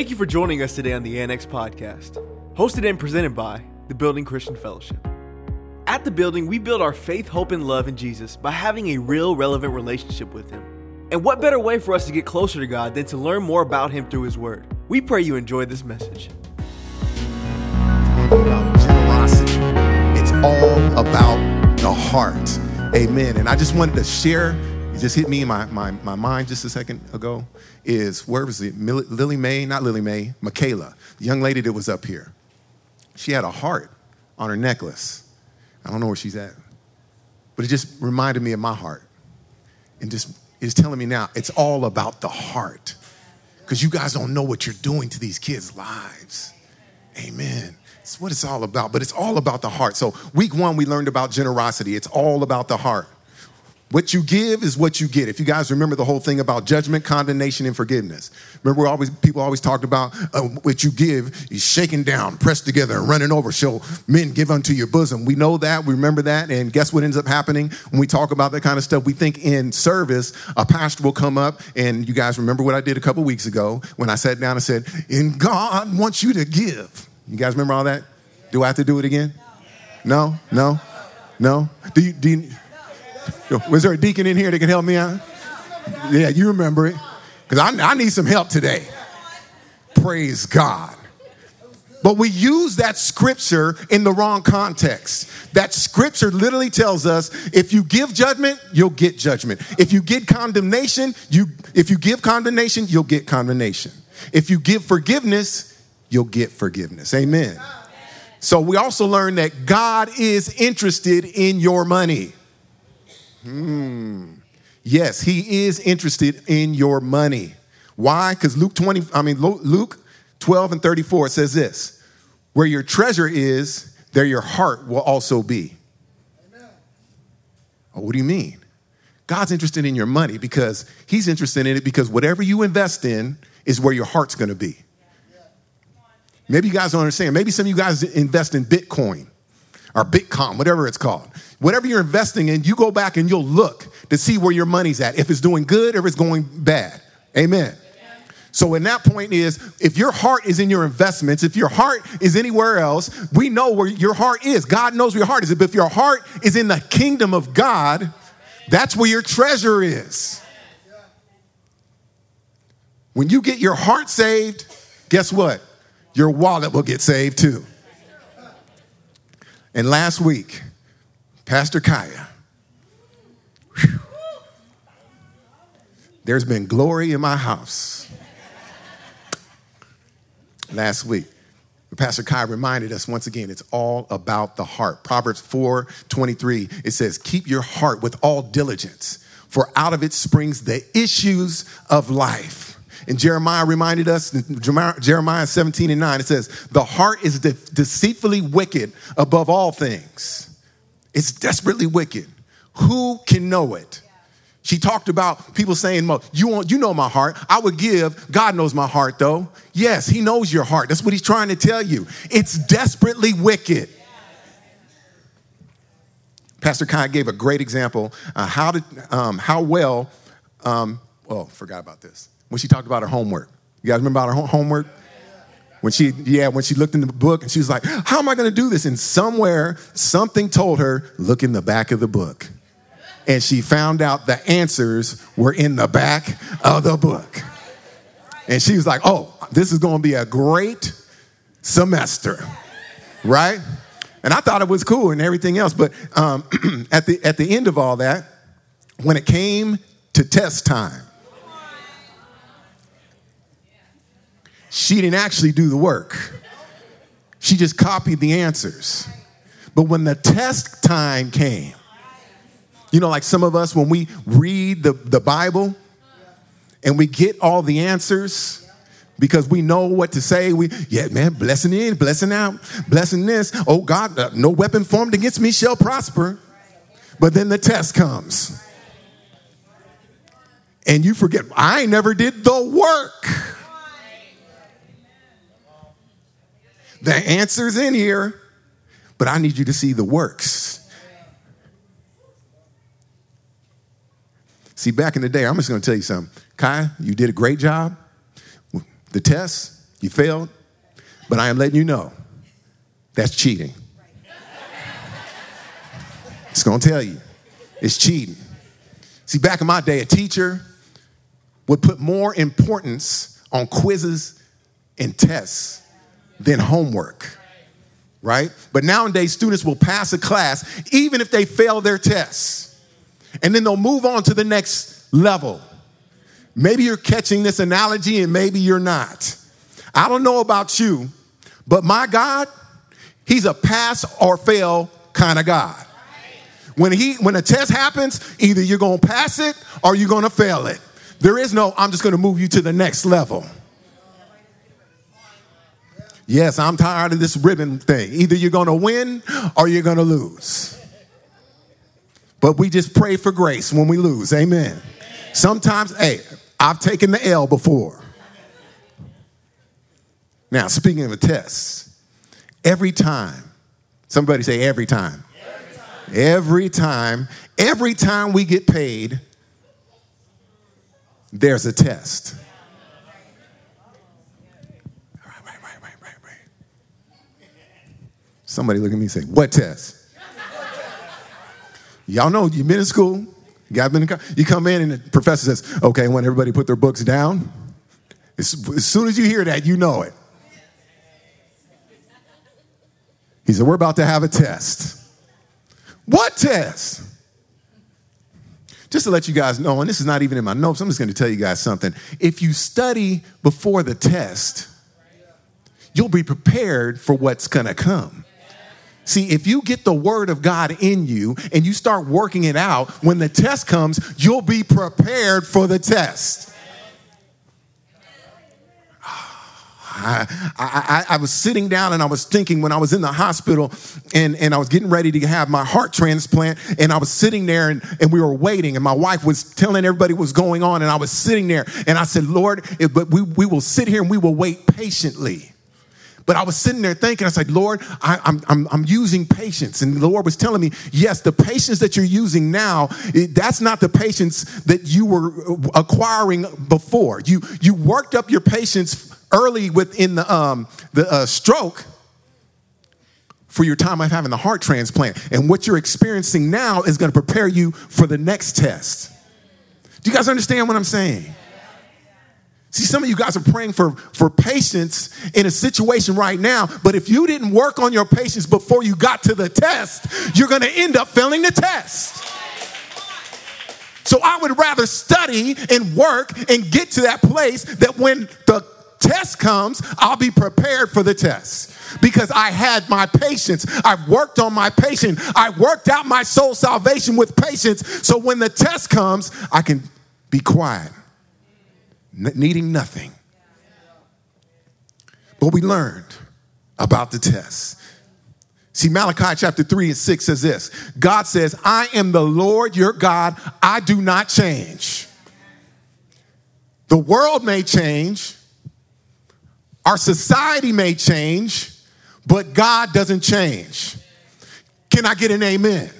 Thank you for joining us today on the Annex Podcast, hosted and presented by the Building Christian Fellowship. At the building, we build our faith, hope, and love in Jesus by having a real, relevant relationship with Him. And what better way for us to get closer to God than to learn more about Him through His Word? We pray you enjoy this message. about generosity. It's all about the heart. Amen. And I just wanted to share, just hit me in my, my, my mind just a second ago, is where was it? Mil- Lily Mae, not Lily Mae, Michaela, the young lady that was up here. She had a heart on her necklace. I don't know where she's at. But it just reminded me of my heart. And just is telling me now, it's all about the heart. Because you guys don't know what you're doing to these kids' lives. Amen. It's what it's all about, but it's all about the heart. So, week one, we learned about generosity. It's all about the heart. What you give is what you get. If you guys remember the whole thing about judgment, condemnation, and forgiveness. Remember, we always people always talked about uh, what you give is shaken down, pressed together, and running over. Shall men give unto your bosom? We know that. We remember that. And guess what ends up happening when we talk about that kind of stuff? We think in service, a pastor will come up, and you guys remember what I did a couple weeks ago when I sat down and said, "In God wants you to give." You guys remember all that? Do I have to do it again? No, no, no. Do you? Do you? Was there a deacon in here that can help me out? Yeah, you remember it. Because I, I need some help today. Praise God. But we use that scripture in the wrong context. That scripture literally tells us if you give judgment, you'll get judgment. If you get condemnation, you if you give condemnation, you'll get condemnation. If you give forgiveness, you'll get forgiveness. Amen. So we also learn that God is interested in your money. Hmm. Yes, he is interested in your money. Why? Because Luke 20, I mean Luke 12 and 34 says this: where your treasure is, there your heart will also be. Oh, what do you mean? God's interested in your money because he's interested in it because whatever you invest in is where your heart's gonna be. Maybe you guys don't understand. Maybe some of you guys invest in Bitcoin or Bitcoin, whatever it's called. Whatever you're investing in, you go back and you'll look to see where your money's at, if it's doing good or it's going bad. Amen. So, in that point is if your heart is in your investments, if your heart is anywhere else, we know where your heart is. God knows where your heart is. But if your heart is in the kingdom of God, that's where your treasure is. When you get your heart saved, guess what? Your wallet will get saved too. And last week, Pastor Kaya, whew, there's been glory in my house. Last week, Pastor Kaya reminded us once again, it's all about the heart. Proverbs 4 23, it says, Keep your heart with all diligence, for out of it springs the issues of life. And Jeremiah reminded us, Jeremiah 17 and 9, it says, The heart is de- deceitfully wicked above all things. It's desperately wicked. Who can know it? She talked about people saying, you, want, you know my heart. I would give. God knows my heart, though. Yes, He knows your heart. That's what He's trying to tell you. It's desperately wicked. Pastor Kai gave a great example uh, how, to, um, how well, um, oh, forgot about this when she talked about her homework. You guys remember about her homework? When she, yeah, when she looked in the book and she was like, How am I gonna do this? And somewhere, something told her, Look in the back of the book. And she found out the answers were in the back of the book. And she was like, Oh, this is gonna be a great semester, right? And I thought it was cool and everything else. But um, at, the, at the end of all that, when it came to test time, she didn't actually do the work. She just copied the answers. But when the test time came, you know, like some of us, when we read the, the Bible and we get all the answers because we know what to say, we, yeah, man, blessing in, blessing out, blessing this. Oh, God, uh, no weapon formed against me shall prosper. But then the test comes. And you forget, I never did the work. The answer's in here, but I need you to see the works. See, back in the day, I'm just to tell you something. Kai, you did a great job. The test, You failed, but I am letting you know that's cheating. It's gonna tell you it's cheating. See, back in my day, a teacher would put more importance on quizzes and tests than homework, right? But nowadays, students will pass a class even if they fail their tests, and then they'll move on to the next level. Maybe you're catching this analogy and maybe you're not. I don't know about you, but my God, He's a pass or fail kind of God. When he when a test happens, either you're to pass it or you're to fail it. There is no I'm just to move you to the next level. Yes, I'm tired of this ribbon thing. Either you're going to win or you're going to lose. But we just pray for grace when we lose. Amen. Sometimes, hey, I've taken the L before. Now, speaking of a test, every time, somebody say every time. Every time, every time we get paid, there's a test. Right, right, right, right, right, right. Somebody look at me and say, What test? Y'all know you've been in school. You, come in and the professor says, Okay, want everybody put their books down. As, as soon as you hear that, you know it. He said, We're about to have a test. What test? Just to let you guys know, and this is not even in my notes, I'm just going to tell you guys something. If you study before the test, you'll be prepared for what's going to come. See, if you get the word of God in you and you start working it out, when the test comes, you'll be prepared for the test. Ah, I, I, I, was sitting down and I was thinking when I was in the hospital and, and I was getting ready to have my heart transplant and I was sitting there and, and we were waiting and my wife was telling everybody what was going on and I was sitting there and I said, Lord, but we, we will sit here and we will wait patiently. But I was sitting there thinking, I said, Lord, I, am I'm, I'm using patience. And the Lord was telling me, yes, the patience that you're using now, it, that's not the patience that you were acquiring before. You, you worked up your patience early within the, um, the uh, stroke for your time of having the heart transplant. And what you're experiencing now is going to prepare you for the next test. Do you guys understand what I'm saying? See, some of you guys are praying for, for patience in a situation right now, but if you didn't work on your patience before you got to the test, you're going to end up failing the test. So I would rather study and work and get to that place that when the test comes, I'll be prepared for the test because I had my patience. I've worked on my patience. I worked out my soul salvation with patience. So when the test comes, I can be quiet, needing nothing. But we learned about the test. See, Malachi chapter 3 and 6 says this God says, I am the Lord your God, I do not change. The world may change, our society may change, but God doesn't change. Can I get an amen?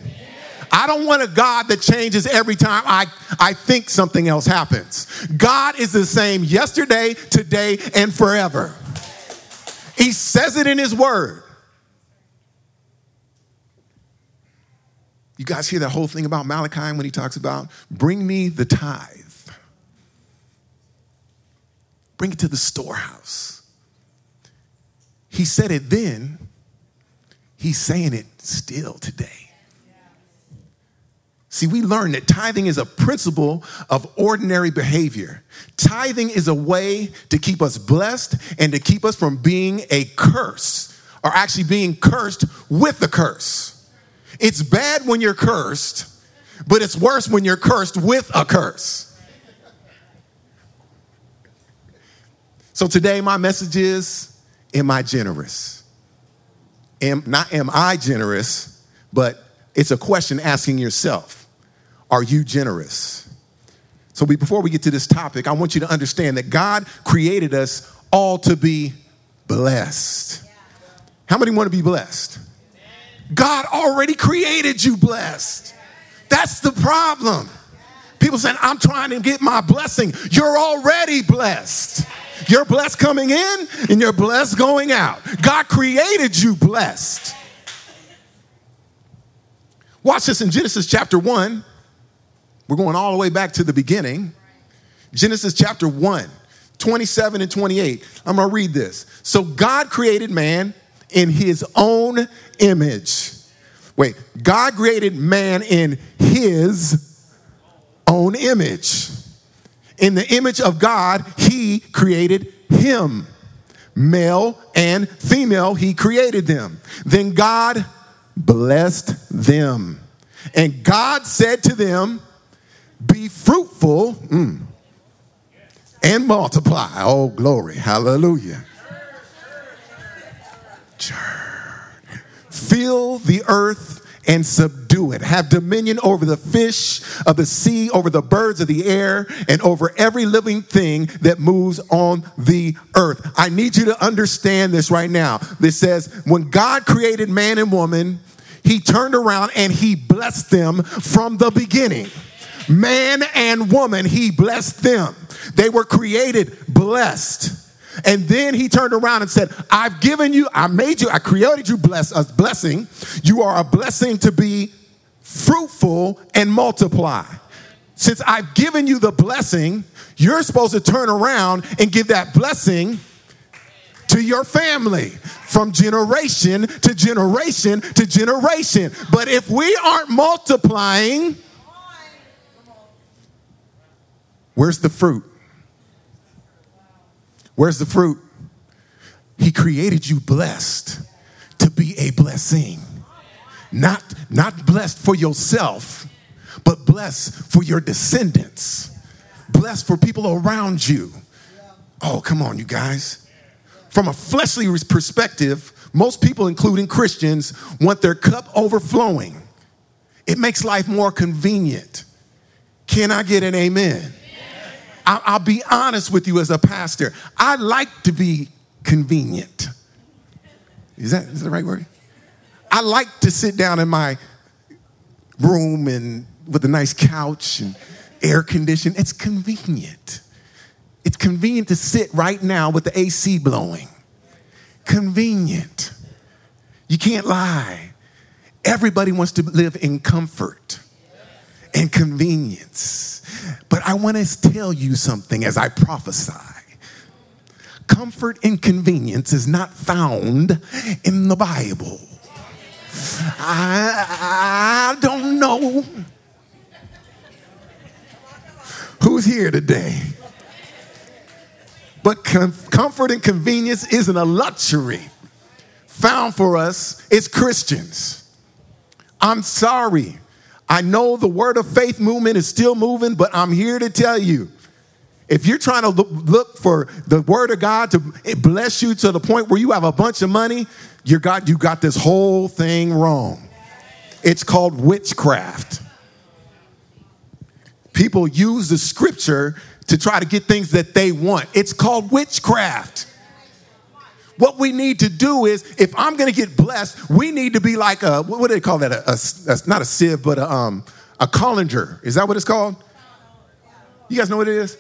I don't want a God that changes every time I, I think something else happens. God is the same yesterday, today, and forever. He says it in His Word. You guys hear that whole thing about Malachi when he talks about, bring me the tithe, bring it to the storehouse. He said it then, he's saying it still today. See, we learn that tithing is a principle of ordinary behavior. Tithing is a way to keep us blessed and to keep us from being a curse, or actually being cursed with the curse. It's bad when you're cursed, but it's worse when you're cursed with a curse. So today, my message is Am I generous? Am, not am I generous, but it's a question asking yourself Are you generous? So, before we get to this topic, I want you to understand that God created us all to be blessed. How many want to be blessed? God already created you blessed. That's the problem. People saying, I'm trying to get my blessing. You're already blessed. You're blessed coming in and you're blessed going out. God created you blessed. Watch this in Genesis chapter 1. We're going all the way back to the beginning. Genesis chapter 1, 27 and 28. I'm going to read this. So God created man in his own image. Wait, God created man in his own image. In the image of God, he created him. Male and female, he created them. Then God blessed them. And God said to them, Be fruitful mm, and multiply. Oh, glory. Hallelujah. Fill the earth and subdue it. Have dominion over the fish of the sea, over the birds of the air, and over every living thing that moves on the earth. I need you to understand this right now. This says, when God created man and woman, he turned around and he blessed them from the beginning. Man and woman, he blessed them. They were created blessed. And then he turned around and said, I've given you, I made you, I created you bless, a blessing. You are a blessing to be fruitful and multiply. Since I've given you the blessing, you're supposed to turn around and give that blessing to your family from generation to generation to generation. But if we aren't multiplying, where's the fruit? Where's the fruit? He created you blessed to be a blessing. Not, not blessed for yourself, but blessed for your descendants, blessed for people around you. Oh, come on, you guys. From a fleshly perspective, most people, including Christians, want their cup overflowing. It makes life more convenient. Can I get an amen? I'll be honest with you as a pastor. I like to be convenient. Is that, is that the right word? I like to sit down in my room and with a nice couch and air conditioning. It's convenient. It's convenient to sit right now with the AC blowing. Convenient. You can't lie. Everybody wants to live in comfort and convenience. But I want to tell you something as I prophesy. Comfort and convenience is not found in the Bible. I, I don't know who's here today. Comfort and convenience isn't a luxury found for us as Christians. I'm sorry. I know the word of faith movement is still moving, but I'm here to tell you if you're trying to look, for the word of God to bless you to the point where you have a bunch of money, you got, you got this whole thing wrong. It's called witchcraft. People use the scripture to try to get things that they want. It's called witchcraft. What we need to do is, if I'm going to get blessed, we need to be like a what do they call that? A, a, a not a sieve, but a, um, a colander. Is that what it's called? You guys know what it is?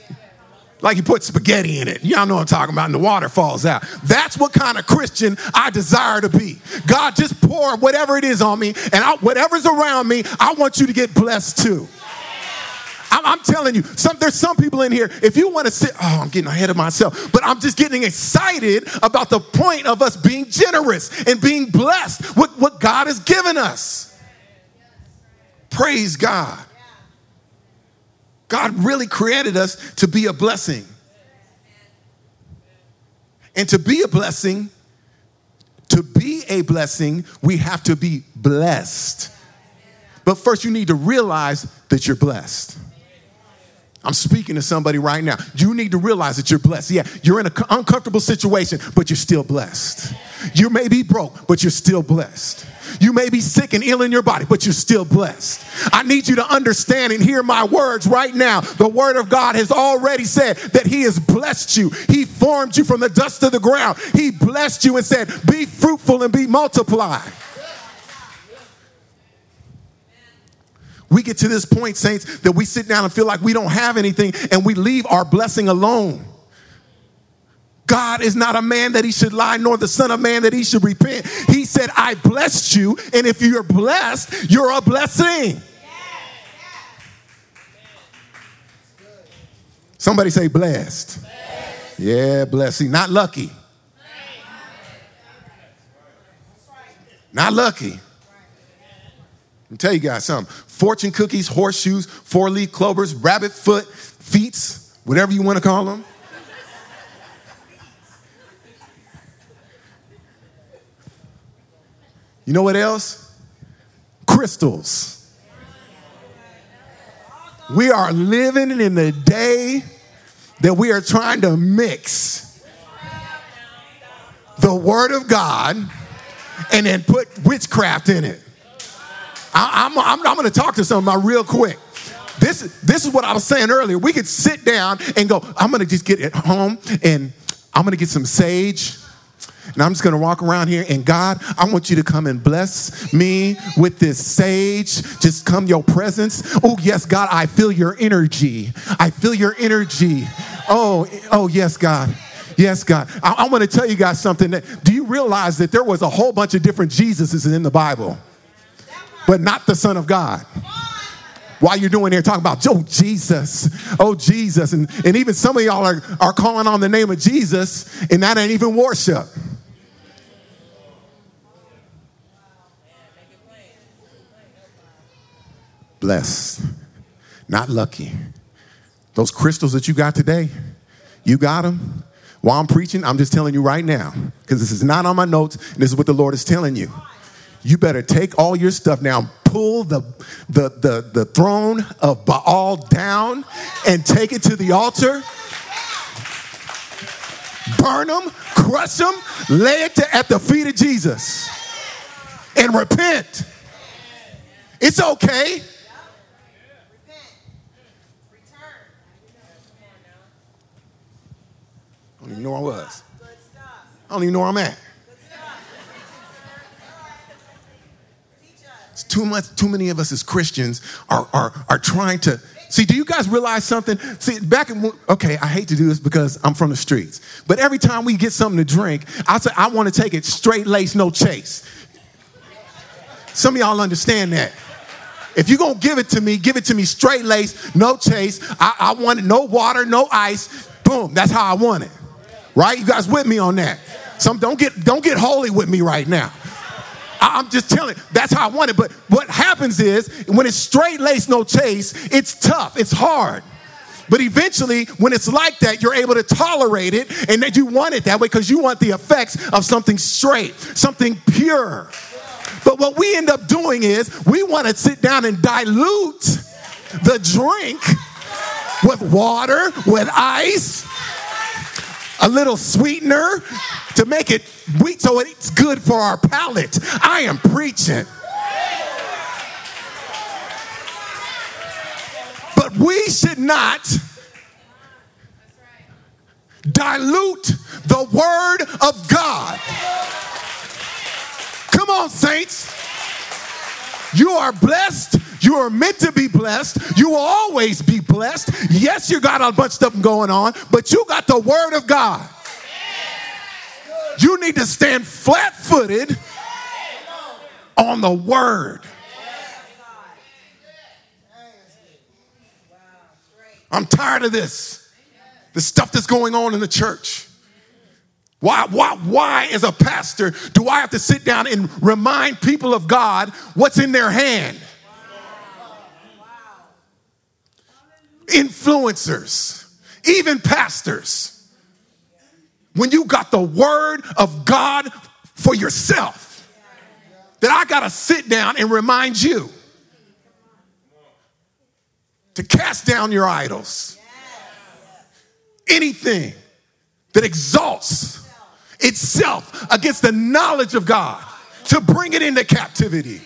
Like you put spaghetti in it. Y'all know what I'm talking about, and the water falls out. That's what kind of Christian I desire to be. God, just pour whatever it is on me, and I, whatever's around me, I want you to get blessed too. I'm, telling you, some, there's some people in here, if you want to sit, oh, I'm getting ahead of myself, but I'm just getting excited about the point of us being generous and being blessed with what God has given us. Praise God. God really created us to be a blessing. And to be a blessing, to be a blessing, we have to be blessed. But first, you need to realize that you're blessed. I'm speaking to somebody right now. You need to realize that you're blessed. Yeah, you're in an uncomfortable situation, but you're still blessed. You may be broke, but you're still blessed. You may be sick and ill in your body, but you're still blessed. I need you to understand and hear my words right now. The word of God has already said that He has blessed you. He formed you from the dust of the ground. He blessed you and said, Be fruitful and be multiplied. We get to this point, saints, that we sit down and feel like we don't have anything and we leave our blessing alone. God is not a man that he should lie, nor the son of man that he should repent. He said, I blessed you, and if you're blessed, you're a blessing. Somebody say blessed. Yeah, blessing. Not lucky. Not lucky. Let me tell you guys something. Fortune cookies, horseshoes, four leaf clovers, rabbit foot, feets, whatever you want to call them. You know what else? Crystals. We are living in the day that we are trying to mix the Word of God and then put witchcraft in it. I, am I'm, I'm, going to talk to some of my real quick. This, this is what I was saying earlier. We could sit down and go, I'm going to just get at home and I'm going to get some sage. And I'm just gonna walk around here and God, I want you to come and bless me with this sage. Just come your presence. Oh, yes, God, I feel your energy. I feel your energy. Oh, oh, yes, God. Yes, God. I, I want to tell you guys something. That, do you realize that there was a whole bunch of different Jesuses in the Bible, but not the Son of God? While you're doing there talking about, oh, Jesus, oh, Jesus. And, and even some of y'all are, are calling on the name of Jesus, and that ain't even worship. Blessed, not lucky. Those crystals that you got today, you got them. While I'm preaching, I'm just telling you right now, because this is not on my notes, and this is what the Lord is telling you. You better take all your stuff now, pull the, the, the, the throne of Baal down and take it to the altar. Burn them, crush them, lay it to, at the feet of Jesus, and repent. It's okay. I don't even know where I was. I don't even know where I'm at. Too much, too many of us as Christians are, are, are trying to see. Do you guys realize something? See, back in okay, I hate to do this because I'm from the streets, but every time we get something to drink, I say I want to take it straight lace, no chase. Some of y'all understand that. If you're gonna give it to me, give it to me straight lace, no chase. I, I want it, no water, no ice. Boom, that's how I want it. Right? You guys with me on that? Some don't get don't get holy with me right now. I'm just telling that's how I want it. But what happens is when it's straight lace, no chase, it's tough, it's hard. But eventually, when it's like that, you're able to tolerate it and that you want it that way because you want the effects of something straight, something pure. But what we end up doing is we want to sit down and dilute the drink with water, with ice, a little sweetener to make it sweet so it's good for our palate. I am preaching. But we should not dilute the word of God. Come on, saints. You are blessed. You are meant to be blessed. You will always be blessed. Yes, you got a bunch of stuff going on, but you got the word of God. You need to stand flat footed on the word. I'm tired of this. The stuff that's going on in the church. Why, why, why, as a pastor, do I have to sit down and remind people of God what's in their hand? Influencers, even pastors. When you got the word of God for yourself, that I got to sit down and remind you to cast down your idols. Anything that exalts itself against the knowledge of God to bring it into captivity.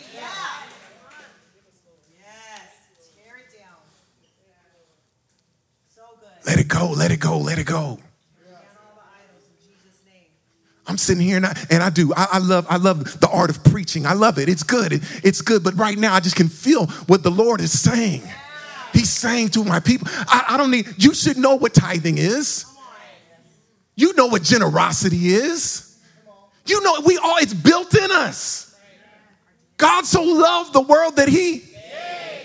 Let it go, let it go, let it go. I'm sitting here and I, and I do. I, I, love I love the art of preaching. I love it. It's good. It, it's good. But right now, I just can feel what the Lord is saying. He's saying to my people, I, I don't need. You should know what tithing is. You know what generosity is. You know, we all, it's built in us. God so loved the world that he,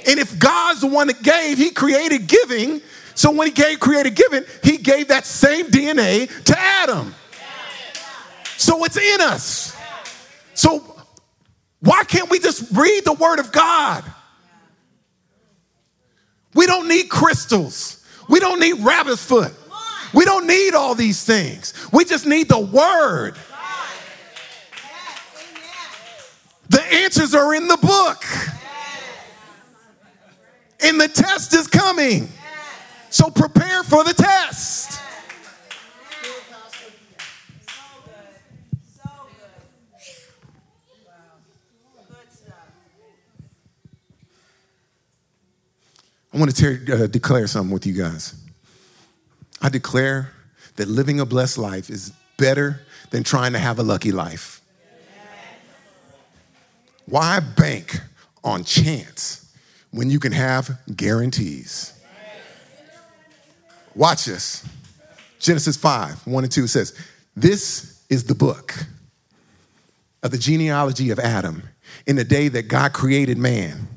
and if God's the one that gave, he created giving. So when he gave, created giving, he gave that same DNA to Adam. So it's in us. So why can't we just read the word of God? We don't need crystals. We don't need rabbit's foot. We don't need all these things. We just need the word. The answers are in the book. And the test is coming. So prepare for the test. I want to tear, uh, declare something with you guys. I declare that living a blessed life is better than trying to have a lucky life. Why bank on chance when you can have guarantees? Watch this. Genesis 5 1 and 2 says, This is the book of the genealogy of Adam in the day that God created man.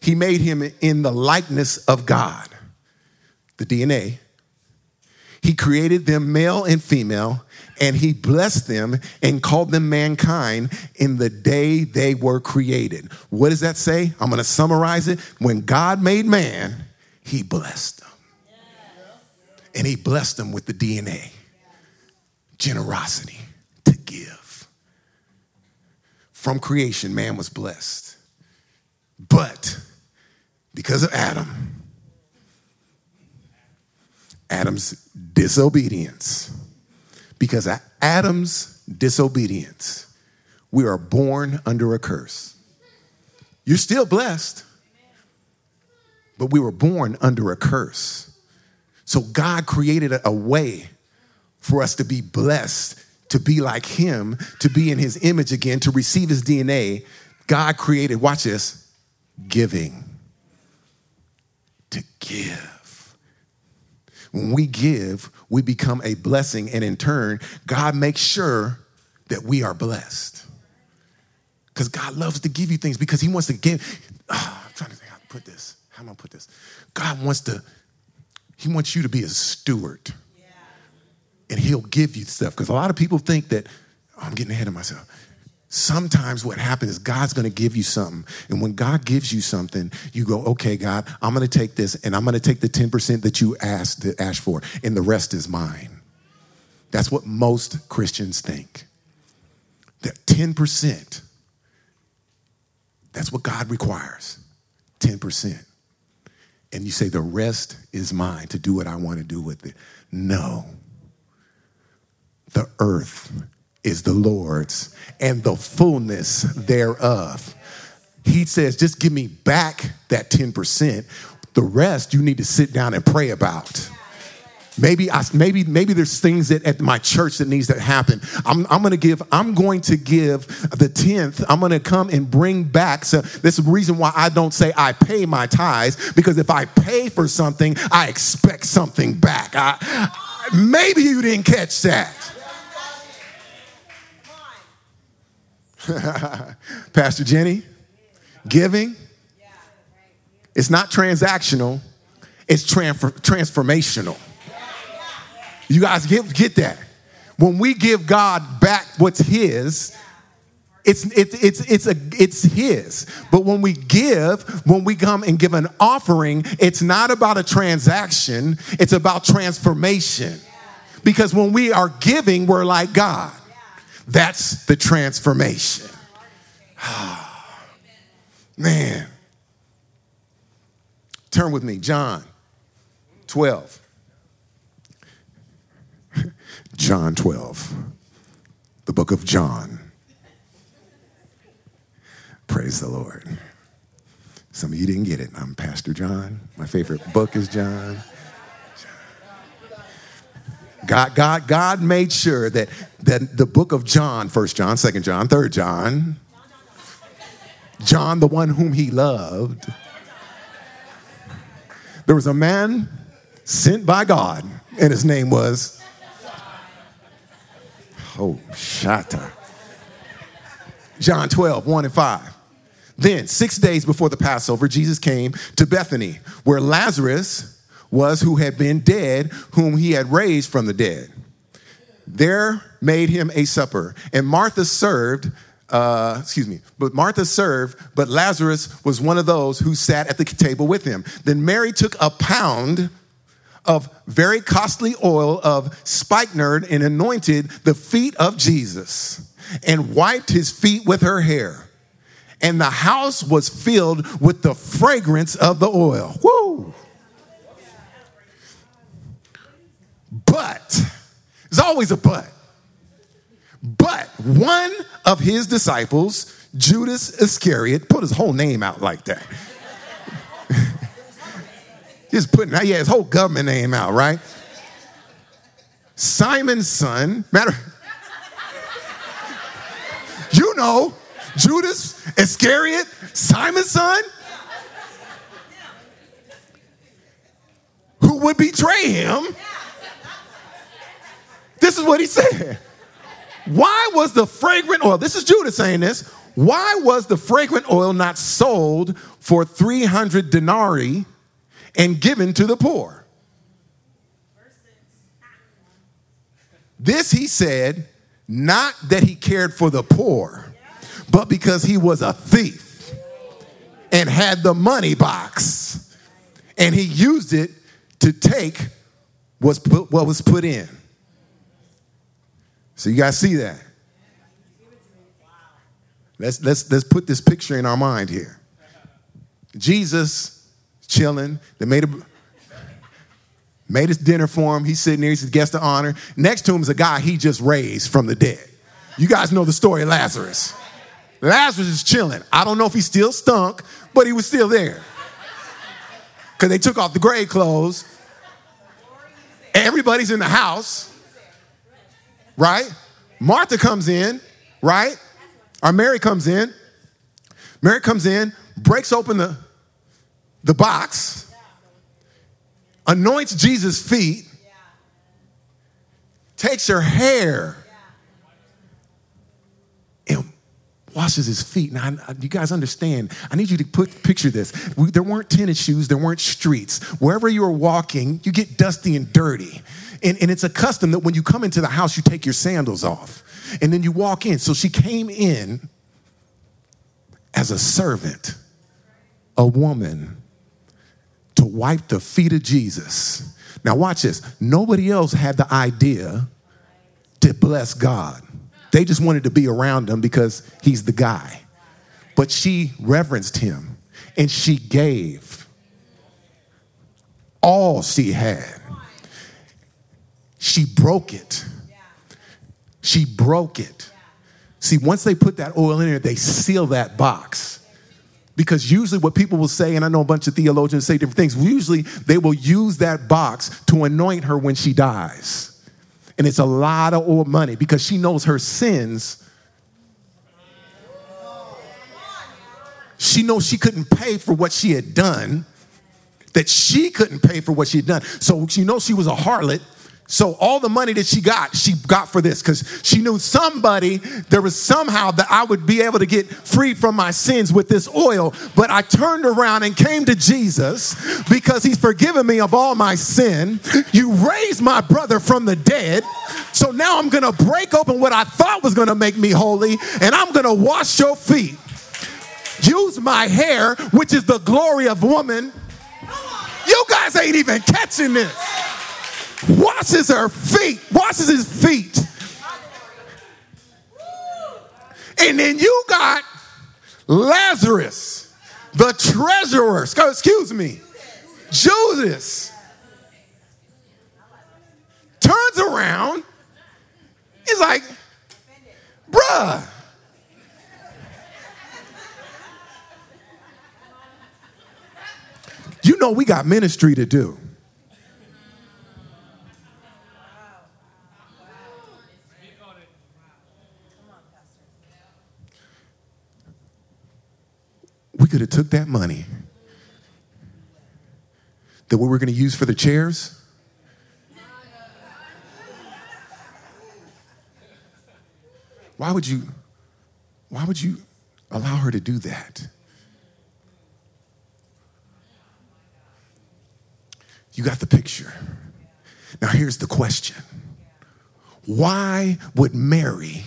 He made him in the likeness of God, the DNA. He created them male and female, and he blessed them and called them mankind in the day they were created. What does that say? I'm going to summarize it. When God made man, he blessed them. And he blessed them with the DNA generosity to give. From creation, man was blessed. But because of Adam, Adam's disobedience, because of Adam's disobedience, we are born under a curse. You're still blessed, but we were born under a curse. So God created a, way for us to be blessed, to be like Him, to be in His image again, to receive His DNA. God created, watch this, giving. To give. When we give, we become a blessing, and in turn, God makes sure that we are blessed. Because God loves to give you things because He wants to give. Oh, I'm trying to think how to put this. How am I put this? God wants to, He wants you to be a steward. And He'll give you stuff. Because a lot of people think that, oh, I'm getting ahead of myself. Sometimes what happens is God's gonna give you something. And when God gives you something, you go, okay, God, I'm gonna take this and I'm gonna take the 10% that you asked to ask for, and the rest is mine. That's what most Christians think. That 10%, that's what God requires 10%. And you say, the rest is mine to do what I want to do with it. No. The earth is the Lord's and the fullness thereof. He says, just give me back that 10%. The rest you need to sit down and pray about. Maybe I, maybe maybe there's things that at my church that needs to happen. I'm, I'm gonna give. I'm going to give the tenth. I'm gonna come and bring back. So this is the reason why I don't say I pay my tithes because if I pay for something, I expect something back. I- maybe you didn't catch that. Pastor Jenny, giving. It's not transactional. It's transfer, transformational. You guys get, get that? When we give God back what's His, it's, it's, it's, it's, a, it's His. But when we give, when we come and give an offering, it's not about a transaction, it's about transformation. Because when we are giving, we're like God. That's the transformation. Man. Turn with me, John 12. John 12, the book of John. Praise the Lord. Some of you didn't get it. I'm Pastor John. My favorite book is John. God, God, God made sure that, that the book of John, First John, Second John, Third John, John, the one whom he loved, there was a man sent by God, and his name was Oh, shata. John 12, 1 and 5. Then, six days before the Passover, Jesus came to Bethany, where Lazarus was who had been dead, whom he had raised from the dead. There made him a supper, and Martha served. Uh, excuse me, but Martha served, but Lazarus was one of those who sat at the table with him. Then Mary took a pound of very costly oil of spikenard and anointed the feet of Jesus and wiped his feet with her hair. And the house was filled with the fragrance of the oil. Woo! But, there's always a but. But one of his disciples, Judas Iscariot, put his whole name out like that. Just putting, yeah, his whole government name out, right? Simon's son, matter, you know, Judas Iscariot, Simon's son, who would betray him. This is what he said. Why was the fragrant oil, this is Judas saying this, why was the fragrant oil not sold for 300 denarii and given to the poor? This he said, not that he cared for the poor, but because he was a thief and had the money box and he used it to take what was put in. So you guys see that? Let's, let's, let's put this picture in our mind here. Jesus chilling. They made a made his dinner for him. He's sitting there. He's a guest of honor. Next to him is a guy he just raised from the dead. You guys know the story of Lazarus. Lazarus is chilling. I don't know if he still stunk, but he was still there. Because they took off the grave clothes. Everybody's in the house right? Martha comes in, right? Or Mary comes in. Mary comes in, breaks open the, the box, anoints Jesus' feet, takes her hair, and washes his feet. Now, you guys understand, I need you to put, picture this. We, there weren't tennis shoes, there weren't streets. Wherever you were walking, you get dusty and dirty. And, and it's a custom that when you come into the house, you take your sandals off and then you walk in. So she came in as a servant, a woman, to wipe the feet of Jesus. Now, watch this. Nobody else had the idea to bless God, they just wanted to be around him because he's the guy. But she reverenced him and she gave all she had she broke it. She broke it. See, once they put that oil in there, they seal that box. Because usually, what people will say, and I know a bunch of theologians say different things, usually they will use that box to anoint her when she dies. And it's a lot of old money because she knows her sins. She knows she couldn't pay for what she had done, that she couldn't pay for what she had done. So she knows she was a harlot so all the money that she got, she got for this because she knew somebody, there was somehow that I would be able to get free from my sins with this oil. But I turned around and came to Jesus because he's forgiven me of all my sin. You raised my brother from the dead. So now I'm going to break open what I thought was going to make me holy and I'm going to wash your feet. Use my hair, which is the glory of woman. You guys ain't even catching this washes her feet, washes his feet. And then you got Lazarus, the treasurer, excuse me, Judas, turns around, he's like, bruh. You know, we got ministry to do. we could have took that money that we were going to use for the chairs Why would you, why would you allow her to do that? You got the picture. Now, here's the question Why would Mary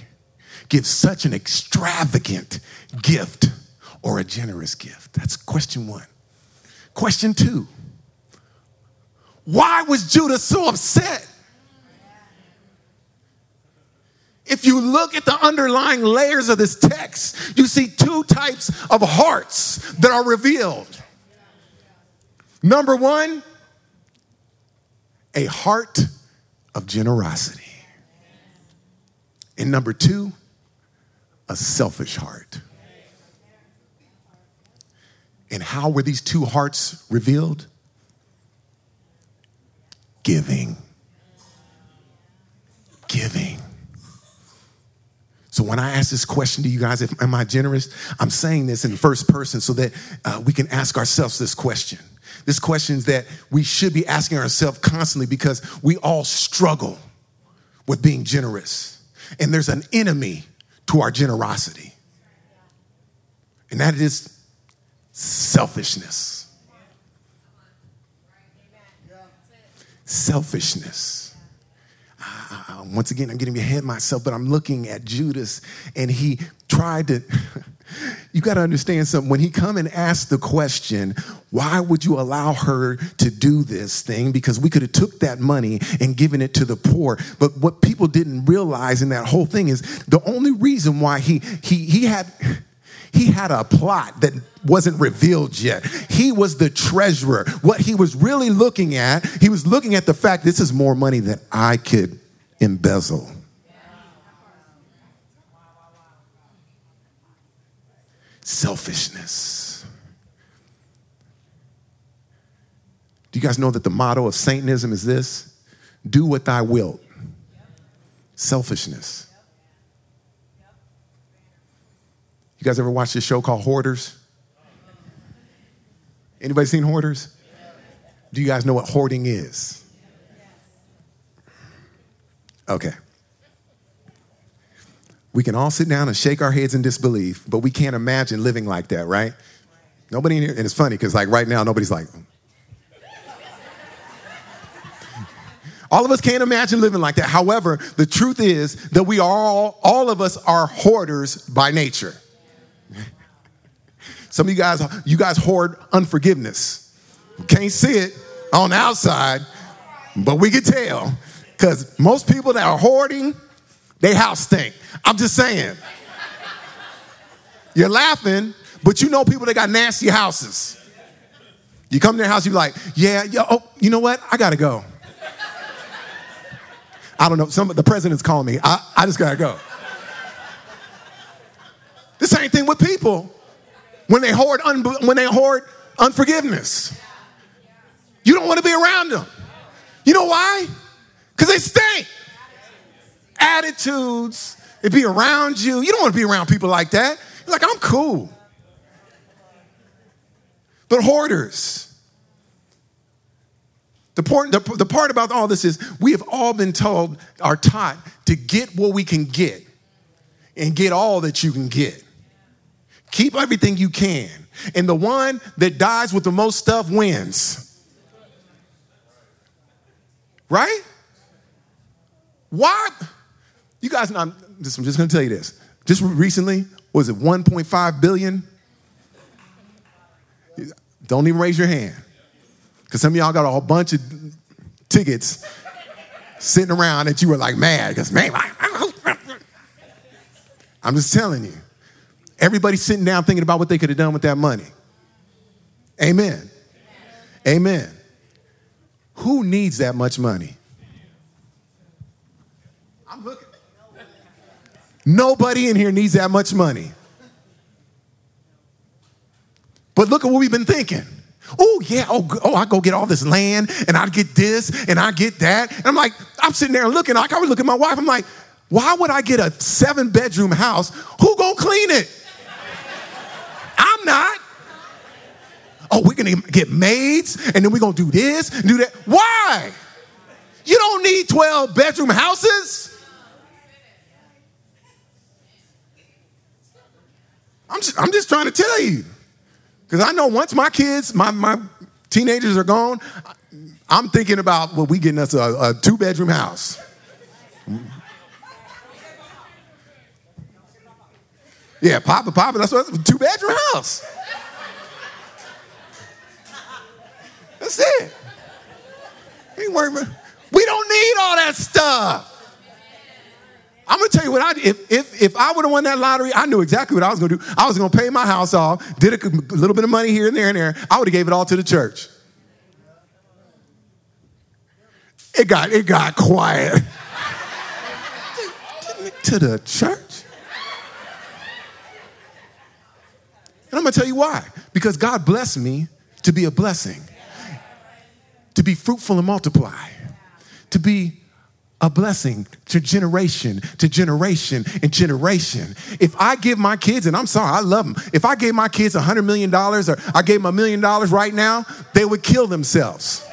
give such an extravagant gift or a generous gift? That's question one. Question two Why was Judas so upset? If you look at the underlying layers of this text, you see two types of hearts that are revealed. Number one, a heart of generosity. And number two, a selfish heart. And how were these two hearts revealed? Giving. Giving. So when I ask this question to you guys, if, am I generous? I'm saying this in first person so that uh, we can ask ourselves this question. This question is that we should be asking ourselves constantly because we all struggle with being generous. And there's an enemy to our generosity, and that is selfishness. Selfishness. Uh, once again, I'm getting ahead of myself, but I'm looking at Judas, and he tried to. you got to understand something. When he come and asked the question, why would you allow her to do this thing? Because we could have took that money and given it to the poor. But what people didn't realize in that whole thing is the only reason why he he he had he had a plot that wasn't revealed yet. He was the treasurer. What he was really looking at, he was looking at the fact this is more money than I could embezzle. Selfishness. Do you guys know that the motto of Satanism is this? Do what thy wilt. Selfishness. You guys ever watch this show called Hoarders? Anybody seen Hoarders? Do you guys know what hoarding is? Okay. We can all sit down and shake our heads in disbelief, but we can't imagine living like that, right? Nobody in here, and it's funny because like right now, nobody's like, mm. all of us can't imagine living like that. However, the truth is that we are all, all of us are hoarders by nature. Some of you guys, you guys hoard unforgiveness. Can't see it on the outside, but we can tell. Because most people that are hoarding, they house stink. I'm just saying. You're laughing, but you know people that got nasty houses. You come to their house, you're like, yeah, yeah, oh, you know what? I gotta go. I don't know. Some the president's calling me. I, I just gotta go. The same thing with people when they hoard un, when they hoard unforgiveness. You don't want to be around them. You know why? Because they stink. Attitudes, they be around you. You don't want to be around people like that. You're like, I'm cool. But hoarders. The part, the, the part about all this is we have all been told, are taught to get what we can get and get all that you can get. Keep everything you can. And the one that dies with the most stuff wins. Right? Why? You guys know, I'm just, I'm just gonna tell you this. Just recently, was it 1.5 billion? Don't even raise your hand. Because some of y'all got a whole bunch of tickets sitting around that you were like mad because, man, I'm just telling you. Everybody's sitting down thinking about what they could have done with that money. Amen. Amen. Who needs that much money? I'm looking. Nobody in here needs that much money. But look at what we've been thinking. Oh, yeah, oh, oh, I go get all this land and I get this and I get that. And I'm like, I'm sitting there looking, like I would look at my wife, I'm like, why would I get a seven bedroom house? Who gonna clean it? I'm not. Oh, we're gonna get maids and then we're gonna do this and do that. Why? You don't need 12 bedroom houses. I'm just, I'm just trying to tell you. Because I know once my kids, my, my teenagers are gone, I'm thinking about, well, we getting us a, a two bedroom house. Yeah, Papa, Papa, that's what two bedroom house. That's it. Ain't worried we don't need all that stuff. I'm gonna tell you what I if if if I would have won that lottery, I knew exactly what I was gonna do. I was gonna pay my house off, did a little bit of money here and there and there. I would have gave it all to the church. It got it got quiet. to the church. And I'm gonna tell you why. Because God blessed me to be a blessing, to be fruitful and multiply, to be a blessing to generation to generation and generation. If I give my kids, and I'm sorry, I love them, if I gave my kids a $100 million or I gave them a million dollars right now, they would kill themselves.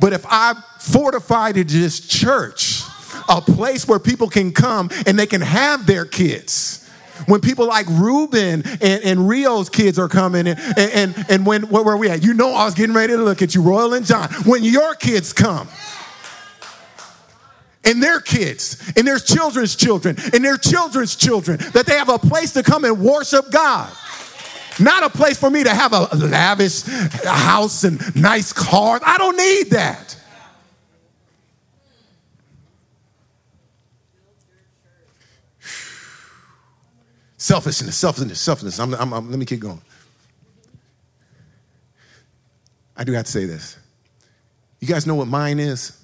But if I fortified this church, a place where people can come and they can have their kids, when people like Ruben and, and Rio's kids are coming, and, and, and when where were we at? You know, I was getting ready to look at you, Royal and John. When your kids come, and their kids, and their children's children, and their children's children, that they have a place to come and worship God. Not a place for me to have a lavish house and nice cars. I don't need that. Selfishness, selfishness, selfishness. I'm, I'm, I'm, let me keep going. I do have to say this. You guys know what mine is?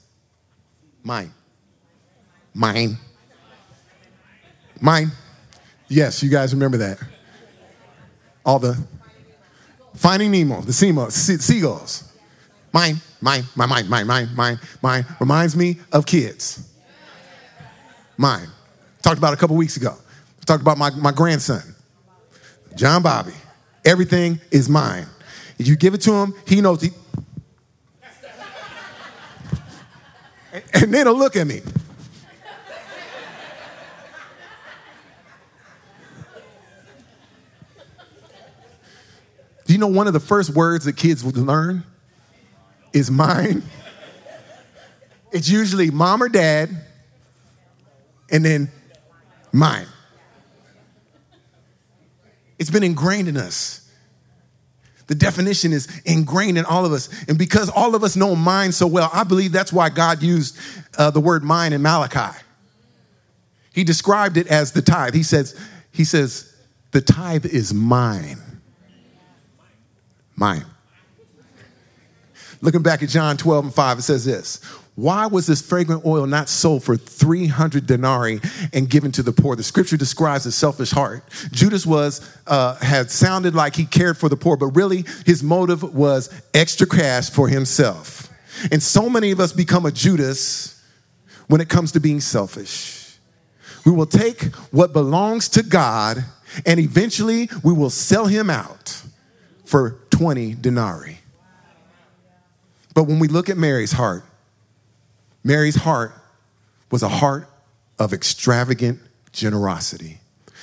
Mine. Mine. Mine. Yes, you guys remember that. All the Finding Nemo, the seagulls. Mine, mine, my mine, mine, mine, mine, mine. Reminds me of kids. Mine. Talked about a couple weeks ago. Talked about my, my grandson, John Bobby. Everything is mine. If you give it to him, he knows he. and then he'll look at me. Do you know one of the first words that kids would learn is mine? It's usually mom or dad, and then mine. It's been ingrained in us. The definition is ingrained in all of us. And because all of us know mine so well, I believe that's why God used uh, the word mine in Malachi. He described it as the tithe. He says, he says, the tithe is mine. Mine. Looking back at John 12 and 5, it says this Why was this fragrant oil not sold for 300 denarii and given to the poor? The scripture describes a selfish heart. Judas was, uh, had sounded like he cared for the poor, but really his motive was extra cash for himself. And so many of us become a Judas when it comes to being selfish. We will take what belongs to God and eventually we will sell him out for 20 denarii. But when we look at Mary's heart, Mary's heart was a heart of extravagant generosity.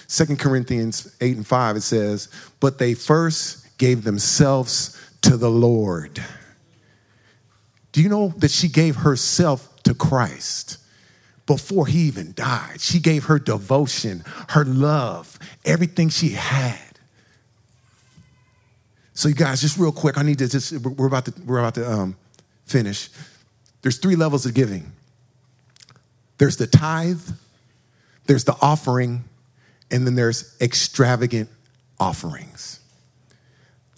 Second Corinthians 8 and 5, it says, But they first gave themselves to the Lord. Do you know that she gave herself to Christ before he even died? She gave her devotion, her love, everything she had. So, you guys, just real quick, I need to just, we're about to, we're about to um, finish. There's three levels of giving there's the tithe, there's the offering, and then there's extravagant offerings.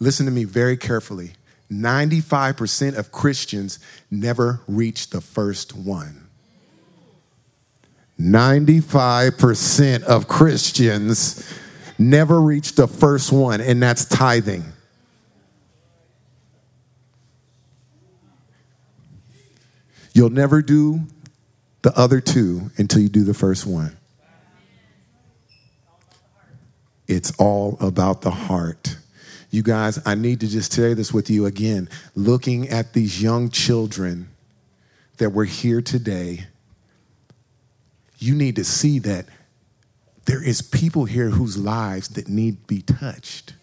Listen to me very carefully. 95% of Christians never reach the first one. 95% of Christians never reach the first one, and that's tithing. You'll never do the other two until you do the first one. It's all about the heart. You guys, I need to just say this with you again. Looking at these young children that were here today, you need to see that there is people here whose lives that need to be touched.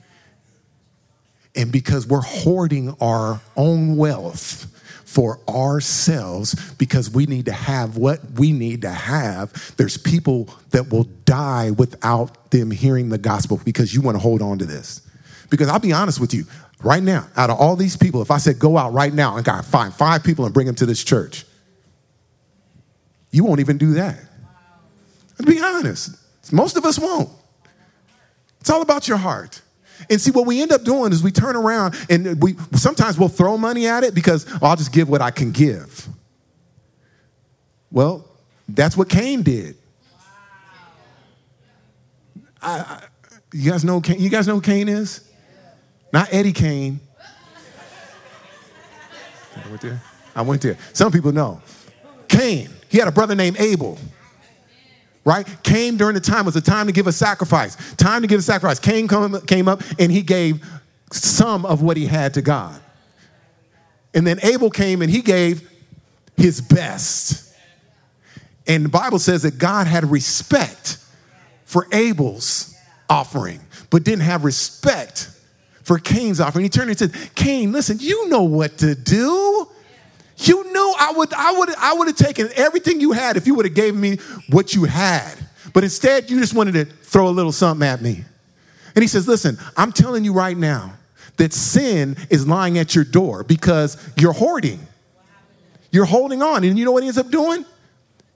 And because we're hoarding our own wealth for ourselves because we need to have what we need to have, there's people that will die without them hearing the gospel because you want to hold on to this. Because I'll be honest with you, right now, out of all these people, if I said go out right now and got find five people and bring them to this church, you won't even do that. To be honest, most of us won't. It's all about your heart. And see, what we end up doing is we turn around and we sometimes we'll throw money at it because oh, I'll just give what I can give. Well, that's what Cain did. I, I, you guys know Cain, you guys know who Cain is? Not Eddie Kane. I went there. I went there. Some people know. Cain, he had a brother named Abel right? Came during the time It was a time to give a sacrifice. Time to give a sacrifice. Cain come, came up and he gave some of what he had to God. And then Abel came and he gave his best. And the Bible says that God had respect for Abel's offering, but didn't have respect for Cain's offering. He turned and said, Cain, listen, you know what to do. You knew I would, I would, I would have taken everything you had if you would have gave me what you had. But instead, you just wanted to throw a little something at me. And he says, Listen, I'm telling you right now that sin is lying at your door because you're hoarding. You're holding on. And you know what he ends up doing?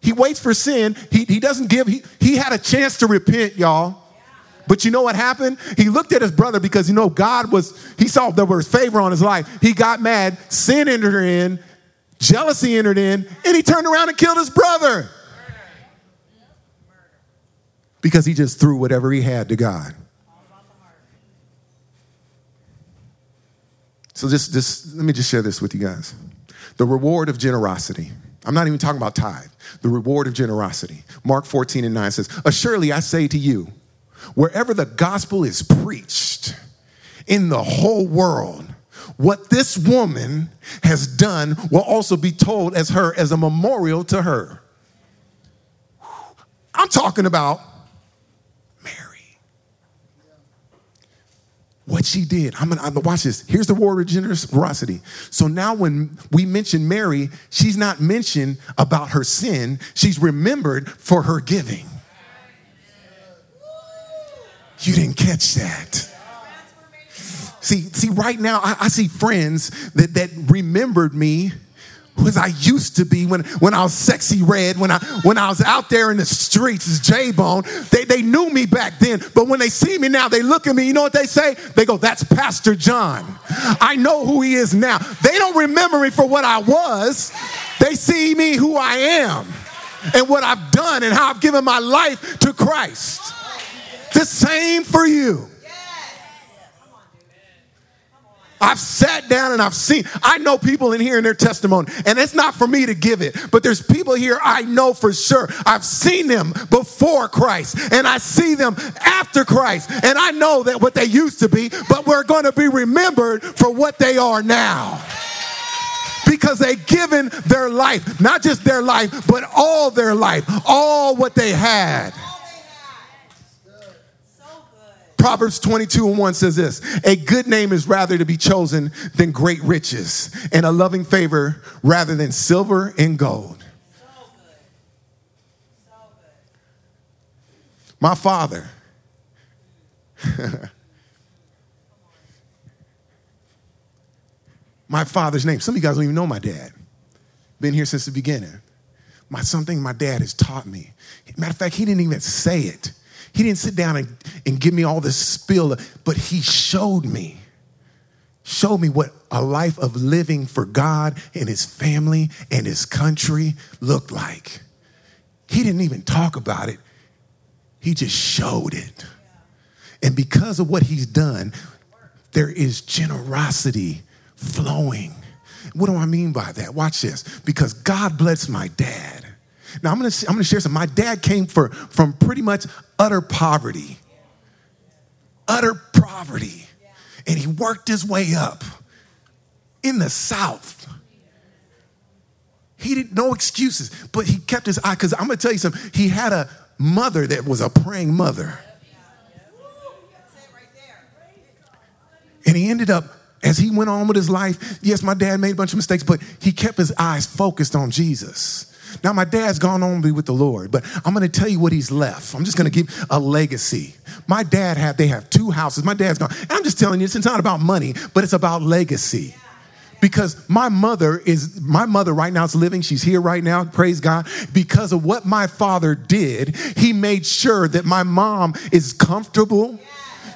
He waits for sin. He, he doesn't give, he, he had a chance to repent, y'all. But you know what happened? He looked at his brother because you know God was, he saw there was favor on his life. He got mad, sin entered in, Jealousy entered in, and he turned around and killed his brother. Because he just threw whatever he had to God. So just, just let me just share this with you guys. The reward of generosity. I'm not even talking about tithe. The reward of generosity. Mark 14 and 9 says, Assuredly I say to you, wherever the gospel is preached in the whole world, what this woman has done will also be told as her as a memorial to her. I'm talking about Mary. What she did. I'm gonna, I'm gonna watch this. Here's the word of generosity. So now when we mention Mary, she's not mentioned about her sin, she's remembered for her giving. You didn't catch that. See, see, right now I, I see friends that, that remembered me as I used to be when, when I was sexy red, when I when I was out there in the streets as J-Bone. They, they knew me back then, but when they see me now, they look at me, you know what they say? They go, that's Pastor John. I know who he is now. They don't remember me for what I was. They see me who I am and what I've done and how I've given my life to Christ. The same for you. I've sat down and I've seen, I know people in here in their testimony, and it's not for me to give it, but there's people here I know for sure. I've seen them before Christ, and I see them after Christ, and I know that what they used to be, but we're going to be remembered for what they are now. Because they've given their life, not just their life, but all their life, all what they had. Proverbs 22 and 1 says this A good name is rather to be chosen than great riches, and a loving favor rather than silver and gold. My father. my father's name. Some of you guys don't even know my dad. Been here since the beginning. My something my dad has taught me. Matter of fact, he didn't even say it. He didn't sit down and, and give me all this spill, but he showed me, showed me what a life of living for God and his family and his country looked like. He didn't even talk about it, he just showed it. And because of what he's done, there is generosity flowing. What do I mean by that? Watch this. Because God bless my dad. Now I'm gonna I'm gonna share some. My dad came for, from pretty much utter poverty, utter poverty, and he worked his way up in the South. He didn't no excuses, but he kept his eye because I'm gonna tell you something. He had a mother that was a praying mother. And he ended up, as he went on with his life, yes, my dad made a bunch of mistakes, but he kept his eyes focused on Jesus. Now, my dad's gone on to be with the Lord, but I'm gonna tell you what he's left. I'm just gonna give a legacy. My dad had, they have two houses. My dad's gone. And I'm just telling you, it's not about money, but it's about legacy because my mother is my mother right now is living she's here right now praise god because of what my father did he made sure that my mom is comfortable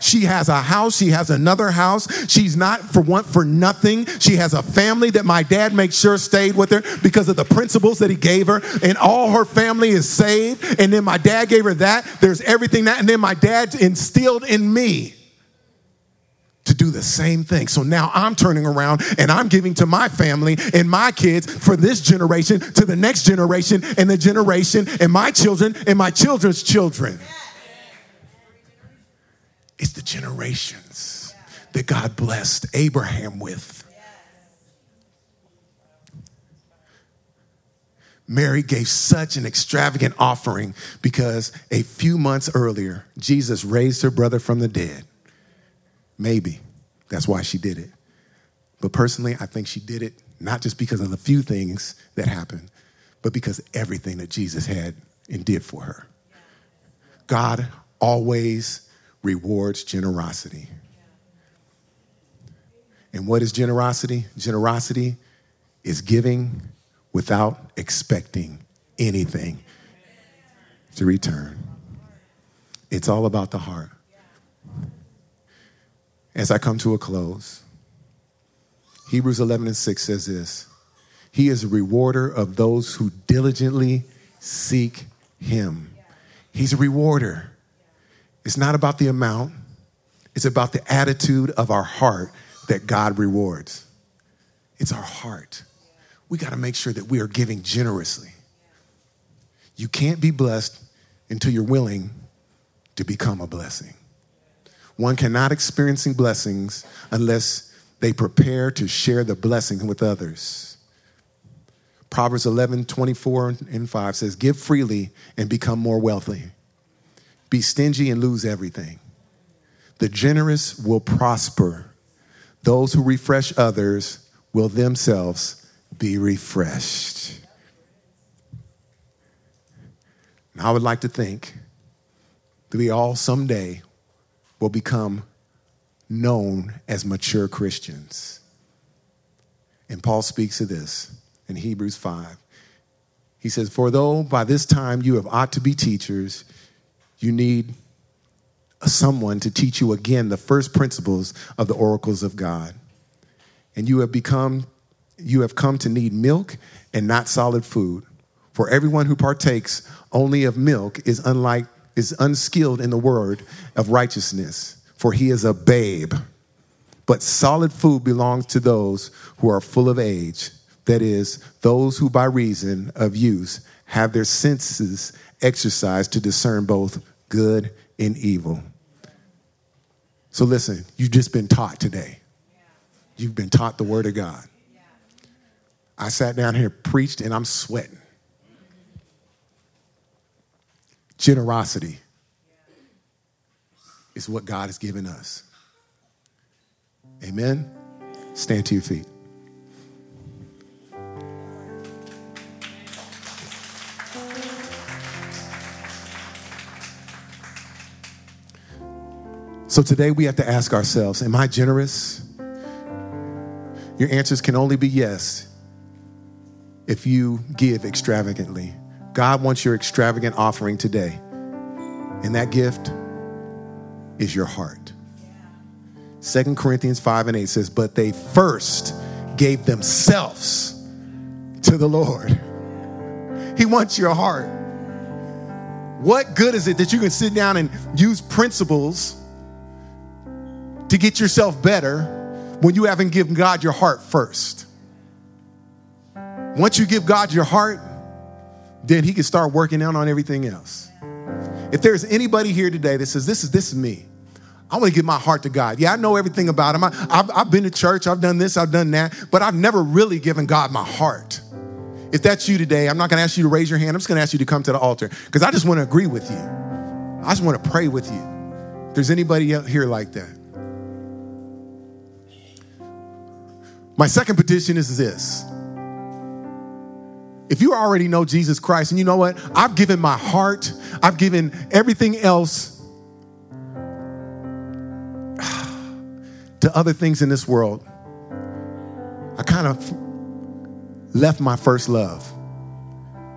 she has a house. She has another house. She's not for one for nothing. She has a family that my dad makes sure stayed with her because of the principles that he gave her. And all her family is saved. And then my dad gave her that. There's everything that. And then my dad instilled in me to do the same thing. So now I'm turning around and I'm giving to my family and my kids for this generation to the next generation and the generation and my children and my children's children. It's the generations that God blessed Abraham with. Mary gave such an extravagant offering because a few months earlier, Jesus raised her brother from the dead. Maybe that's why she did it. But personally, I think she did it not just because of the few things that happened, but because everything that Jesus had and did for her. God always rewards generosity. And what is generosity? Generosity is giving without expecting anything to return. It's all about the heart. As I come to a close, Hebrews 11 and 6 says this He is a rewarder of those who diligently seek Him. He's a rewarder. It's not about the amount, it's about the attitude of our heart that God rewards. It's our heart. We got to make sure that we are giving generously. You can't be blessed until you're willing to become a blessing. One cannot experience blessings unless they prepare to share the blessing with others. Proverbs 11, 24 and 5 says, Give freely and become more wealthy. Be stingy and lose everything. The generous will prosper. Those who refresh others will themselves be refreshed. I would like to think that we all someday will become known as mature Christians. And Paul speaks of this in Hebrews 5. He says, For though by this time you have ought to be teachers, you need someone to teach you again the first principles of the oracles of God. And you have become, you have come to need milk and not solid food. For everyone who partakes only of milk is unlike, is unskilled in the word of righteousness, for he is a babe. But solid food belongs to those who are full of age, that is, those who by reason of use have their senses exercised to discern both good and evil. So listen, you've just been taught today. You've been taught the word of God. I sat down here, preached, and I'm sweating. Generosity is what God has given us. Amen. Stand to your feet. So today we have to ask ourselves Am I generous? Your answers can only be yes if you give extravagantly. God wants your extravagant offering today. And that gift is your heart. Second Corinthians 5 and 8 says, But they first gave themselves to the Lord. He wants your heart. What good is it that you can sit down and use principles to get yourself better when you haven't given God your heart first? Once you give God your heart, then he can start working out on everything else. If there's anybody here today that says, This is this is me. I want to give my heart to God. Yeah, I know everything about him. I, have I've been to church, I've done this, I've done that, but I've never really given God my heart. If that's you today, I'm not going to ask you to raise your hand. I'm just going to ask you to come to the altar because I just want to agree with you. I just want to pray with you. If there's anybody here like that. My second petition is this. If you already know Jesus Christ, and you know what? I've given my heart, I've given everything else to other things in this world. I kind of left my first love.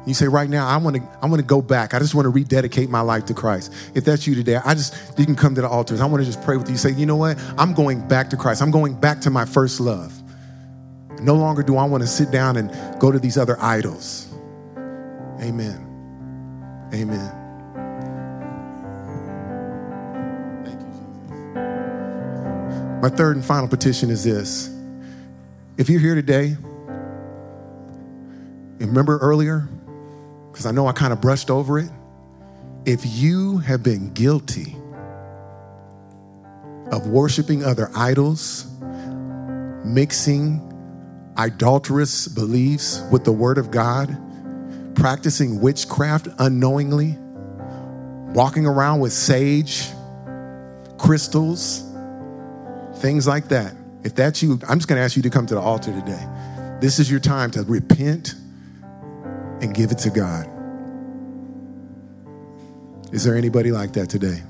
You say right now, I want to I want to go back. I just want to rededicate my life to Christ. If that's you today, I just you can come to the altars. I want to just pray with you. Say, you know what? I'm going back to Christ. I'm going back to my first love. No longer do I want to sit down and go to these other idols. Amen. Amen. Thank you, Jesus. My third and final petition is this. If you're here today, remember earlier, because I know I kind of brushed over it. If you have been guilty of worshiping other idols, mixing idolatrous beliefs with the Word of God, practicing witchcraft unknowingly, walking around with sage, crystals, things like that. If that's you, I'm just going to ask you to come to the altar today. This is your time to repent and give it to God. Is there anybody like that today?